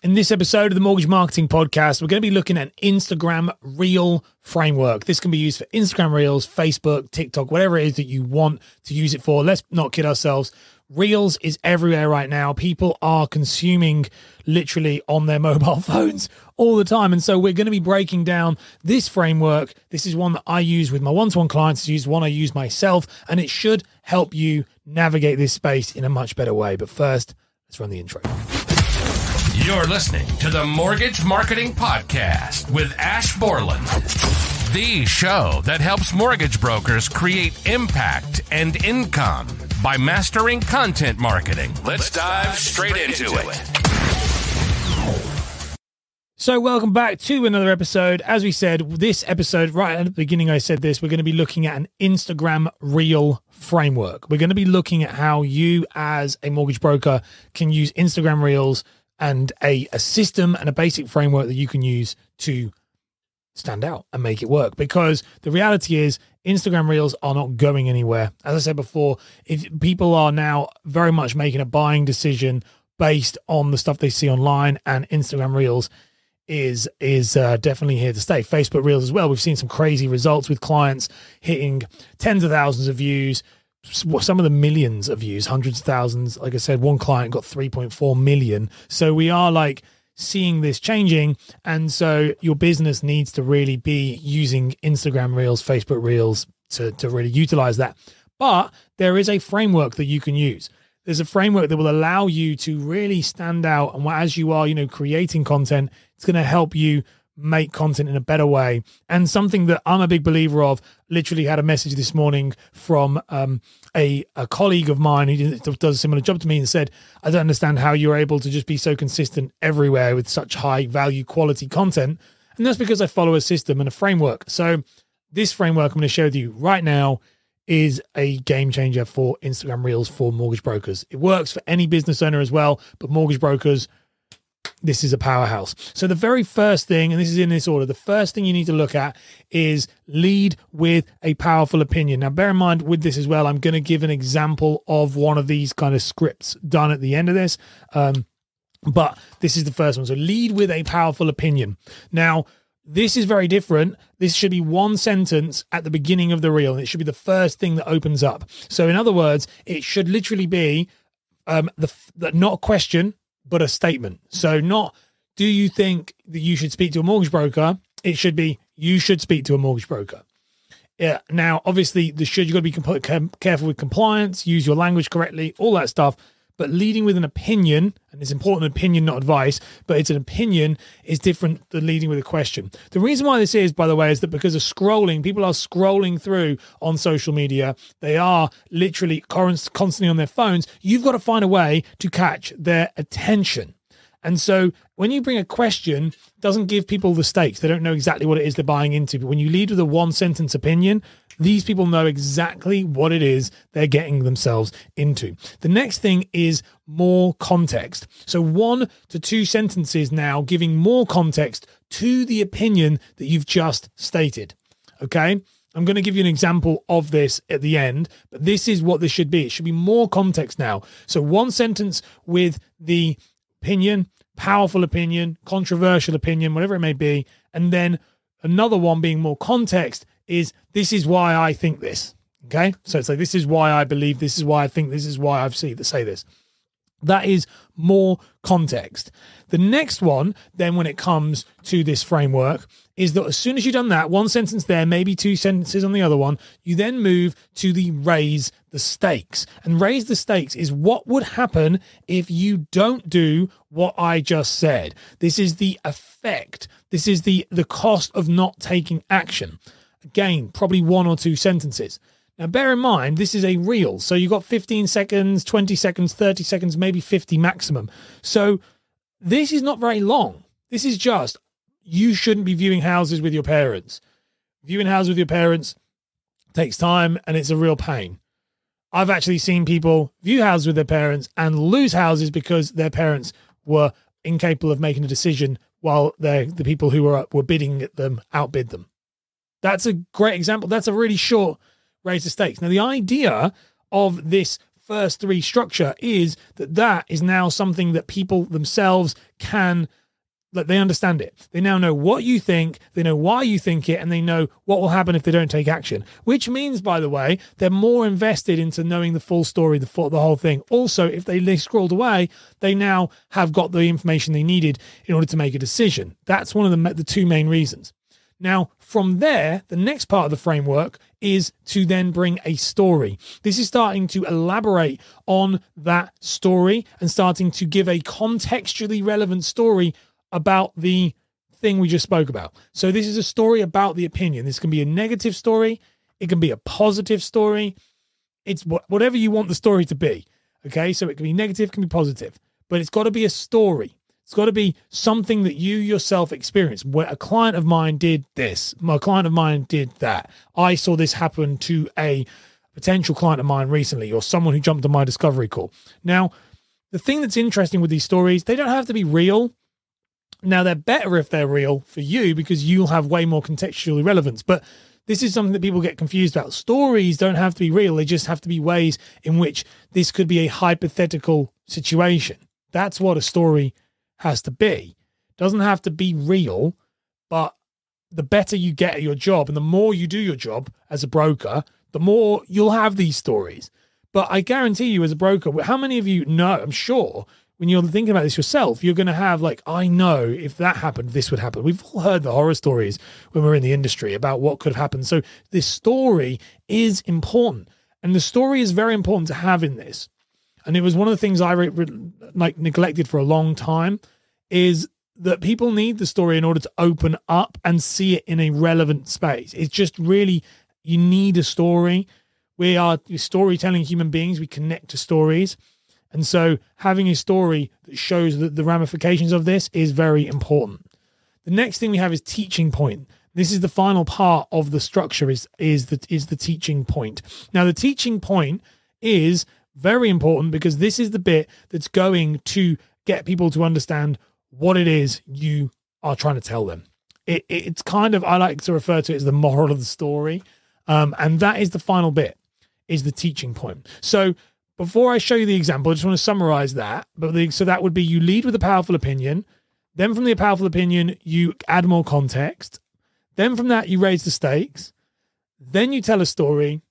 In this episode of the Mortgage Marketing Podcast, we're going to be looking at an Instagram Reel framework. This can be used for Instagram Reels, Facebook, TikTok, whatever it is that you want to use it for. Let's not kid ourselves. Reels is everywhere right now. People are consuming literally on their mobile phones all the time. And so we're going to be breaking down this framework. This is one that I use with my one to one clients, use one I use myself, and it should help you navigate this space in a much better way. But first, let's run the intro. You're listening to the Mortgage Marketing Podcast with Ash Borland, the show that helps mortgage brokers create impact and income by mastering content marketing. Let's dive straight into it. So, welcome back to another episode. As we said, this episode, right at the beginning, I said this, we're going to be looking at an Instagram Reel framework. We're going to be looking at how you, as a mortgage broker, can use Instagram Reels and a, a system and a basic framework that you can use to stand out and make it work. Because the reality is, Instagram Reels are not going anywhere. As I said before, if people are now very much making a buying decision based on the stuff they see online, and Instagram Reels is is uh, definitely here to stay. Facebook Reels as well. We've seen some crazy results with clients hitting tens of thousands of views, some of the millions of views, hundreds of thousands. Like I said, one client got 3.4 million. So we are like seeing this changing. And so your business needs to really be using Instagram Reels, Facebook Reels to, to really utilize that. But there is a framework that you can use. There's a framework that will allow you to really stand out. And as you are, you know, creating content, it's going to help you make content in a better way. And something that I'm a big believer of, literally had a message this morning from um, a, a colleague of mine who does a similar job to me and said, I don't understand how you're able to just be so consistent everywhere with such high value quality content. And that's because I follow a system and a framework. So this framework I'm going to share with you right now is a game changer for Instagram Reels for mortgage brokers. It works for any business owner as well, but mortgage brokers this is a powerhouse. So, the very first thing, and this is in this order, the first thing you need to look at is lead with a powerful opinion. Now, bear in mind with this as well, I'm going to give an example of one of these kind of scripts done at the end of this. Um, but this is the first one. So, lead with a powerful opinion. Now, this is very different. This should be one sentence at the beginning of the reel, and it should be the first thing that opens up. So, in other words, it should literally be um, the, the not a question, but a statement. So, not do you think that you should speak to a mortgage broker? It should be you should speak to a mortgage broker. Yeah. Now, obviously, the should you got to be comp- careful with compliance, use your language correctly, all that stuff. But leading with an opinion, and it's important opinion, not advice, but it's an opinion is different than leading with a question. The reason why this is, by the way, is that because of scrolling, people are scrolling through on social media. They are literally constantly on their phones. You've got to find a way to catch their attention. And so when you bring a question, doesn't give people the stakes. They don't know exactly what it is they're buying into. But when you lead with a one sentence opinion, these people know exactly what it is they're getting themselves into. The next thing is more context. So one to two sentences now giving more context to the opinion that you've just stated. Okay. I'm going to give you an example of this at the end, but this is what this should be. It should be more context now. So, one sentence with the opinion, powerful opinion, controversial opinion, whatever it may be. And then another one being more context is this is why I think this. Okay. So it's like, this is why I believe, this is why I think, this is why I've seen to say this. That is more context. The next one, then, when it comes to this framework, is that as soon as you've done that, one sentence there, maybe two sentences on the other one, you then move to the raise the stakes. And raise the stakes is what would happen if you don't do what I just said. This is the effect. This is the the cost of not taking action. Again, probably one or two sentences. Now, bear in mind, this is a reel. So you've got 15 seconds, 20 seconds, 30 seconds, maybe 50 maximum. So this is not very long. This is just, you shouldn't be viewing houses with your parents. Viewing houses with your parents takes time and it's a real pain. I've actually seen people view houses with their parents and lose houses because their parents were incapable of making a decision while the people who were were bidding them outbid them. That's a great example. That's a really short raise the stakes. Now, the idea of this first three structure is that that is now something that people themselves can like they understand it. They now know what you think, they know why you think it, and they know what will happen if they don't take action. Which means, by the way, they're more invested into knowing the full story, the full, the whole thing. Also, if they, they scrolled away, they now have got the information they needed in order to make a decision. That's one of the the two main reasons. Now, from there, the next part of the framework is to then bring a story. This is starting to elaborate on that story and starting to give a contextually relevant story about the thing we just spoke about. So, this is a story about the opinion. This can be a negative story, it can be a positive story. It's whatever you want the story to be. Okay, so it can be negative, can be positive, but it's got to be a story. It's got to be something that you yourself experience. Where a client of mine did this, my client of mine did that. I saw this happen to a potential client of mine recently, or someone who jumped on my discovery call. Now, the thing that's interesting with these stories, they don't have to be real. Now, they're better if they're real for you because you'll have way more contextual relevance. But this is something that people get confused about. Stories don't have to be real, they just have to be ways in which this could be a hypothetical situation. That's what a story has to be. Doesn't have to be real, but the better you get at your job and the more you do your job as a broker, the more you'll have these stories. But I guarantee you, as a broker, how many of you know? I'm sure when you're thinking about this yourself, you're going to have like, I know if that happened, this would happen. We've all heard the horror stories when we're in the industry about what could have happened. So this story is important, and the story is very important to have in this and it was one of the things I re- re- like neglected for a long time is that people need the story in order to open up and see it in a relevant space. It's just really you need a story. We are storytelling human beings. We connect to stories. And so having a story that shows that the ramifications of this is very important. The next thing we have is teaching point. This is the final part of the structure is is the is the teaching point. Now the teaching point is very important because this is the bit that's going to get people to understand what it is you are trying to tell them. It, it, it's kind of, I like to refer to it as the moral of the story. Um, and that is the final bit, is the teaching point. So before I show you the example, I just want to summarize that. But the, so that would be you lead with a powerful opinion. Then from the powerful opinion, you add more context. Then from that, you raise the stakes. Then you tell a story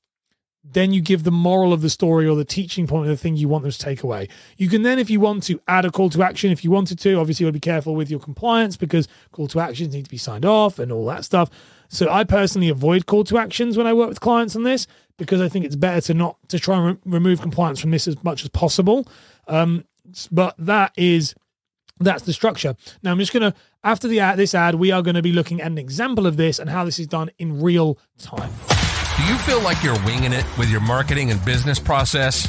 then you give the moral of the story or the teaching point of the thing you want them to take away. You can then, if you want to, add a call to action if you wanted to. Obviously, you got to be careful with your compliance because call to actions need to be signed off and all that stuff. So I personally avoid call to actions when I work with clients on this because I think it's better to not to try and re- remove compliance from this as much as possible. Um, but that is that's the structure. Now I'm just gonna after the ad, this ad, we are going to be looking at an example of this and how this is done in real time. Do you feel like you're winging it with your marketing and business process?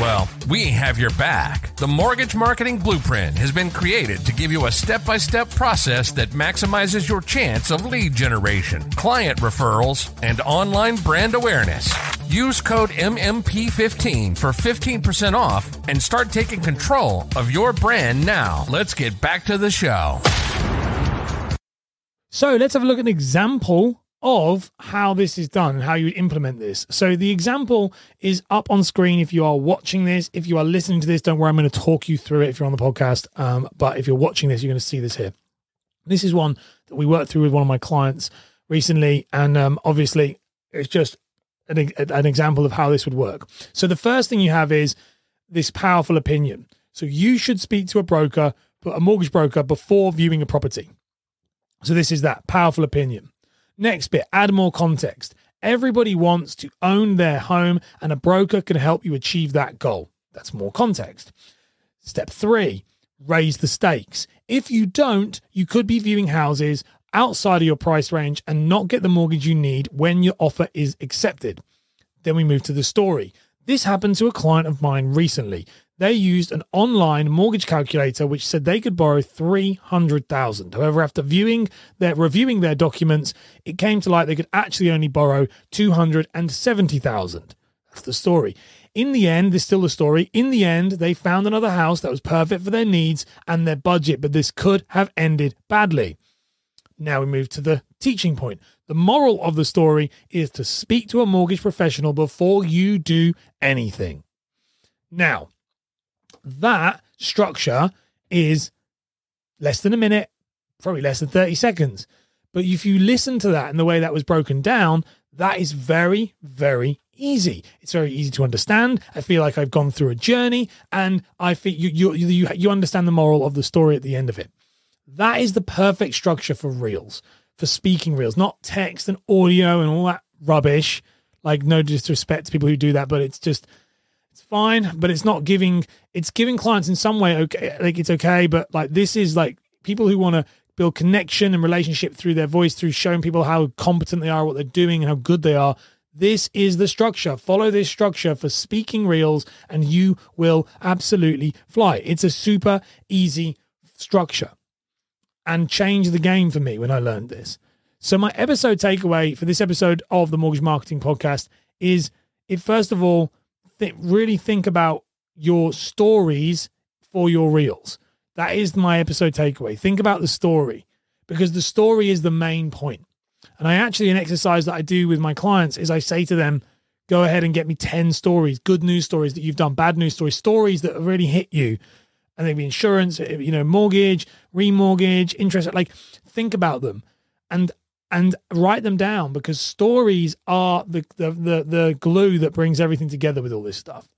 Well, we have your back. The Mortgage Marketing Blueprint has been created to give you a step by step process that maximizes your chance of lead generation, client referrals, and online brand awareness. Use code MMP15 for 15% off and start taking control of your brand now. Let's get back to the show. So let's have a look at an example of how this is done and how you implement this. So the example is up on screen if you are watching this. If you are listening to this, don't worry, I'm going to talk you through it if you're on the podcast. Um, but if you're watching this, you're going to see this here. This is one that we worked through with one of my clients recently, and um, obviously it's just an, an example of how this would work. So the first thing you have is this powerful opinion. So you should speak to a broker, a mortgage broker, before viewing a property. So this is that powerful opinion. Next bit, add more context. Everybody wants to own their home, and a broker can help you achieve that goal. That's more context. Step three, raise the stakes. If you don't, you could be viewing houses outside of your price range and not get the mortgage you need when your offer is accepted. Then we move to the story. This happened to a client of mine recently they used an online mortgage calculator which said they could borrow 300,000. However, after viewing their reviewing their documents, it came to light they could actually only borrow 270,000. That's the story. In the end, this is still the story. In the end, they found another house that was perfect for their needs and their budget, but this could have ended badly. Now we move to the teaching point. The moral of the story is to speak to a mortgage professional before you do anything. Now, that structure is less than a minute, probably less than 30 seconds. But if you listen to that and the way that was broken down, that is very, very easy. It's very easy to understand. I feel like I've gone through a journey and I feel you, you, you, you understand the moral of the story at the end of it. That is the perfect structure for reels, for speaking reels, not text and audio and all that rubbish. Like, no disrespect to people who do that, but it's just, it's fine, but it's not giving, it's giving clients in some way, okay, like it's okay, but like this is like people who want to build connection and relationship through their voice, through showing people how competent they are, what they're doing, and how good they are. This is the structure. Follow this structure for speaking reels, and you will absolutely fly. It's a super easy structure and changed the game for me when I learned this. So, my episode takeaway for this episode of the Mortgage Marketing Podcast is it first of all, th- really think about your stories for your reels. That is my episode takeaway. Think about the story because the story is the main point. And I actually, an exercise that I do with my clients is I say to them, go ahead and get me 10 stories, good news stories that you've done, bad news stories, stories that have really hit you. And they'd be insurance, you know, mortgage, remortgage, interest. Like, think about them and and write them down because stories are the, the the the glue that brings everything together with all this stuff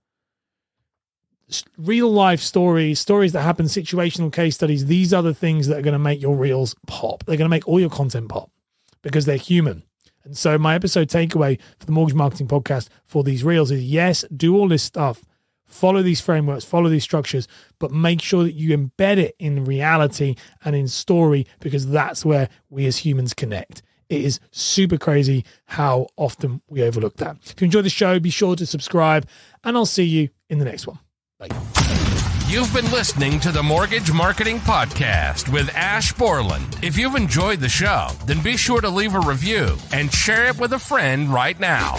real life stories, stories that happen, situational case studies, these are the things that are going to make your reels pop. They're going to make all your content pop because they're human. And so, my episode takeaway for the Mortgage Marketing Podcast for these reels is yes, do all this stuff, follow these frameworks, follow these structures, but make sure that you embed it in reality and in story because that's where we as humans connect. It is super crazy how often we overlook that. If you enjoy the show, be sure to subscribe, and I'll see you in the next one. Bye. You've been listening to the Mortgage Marketing Podcast with Ash Borland. If you've enjoyed the show, then be sure to leave a review and share it with a friend right now.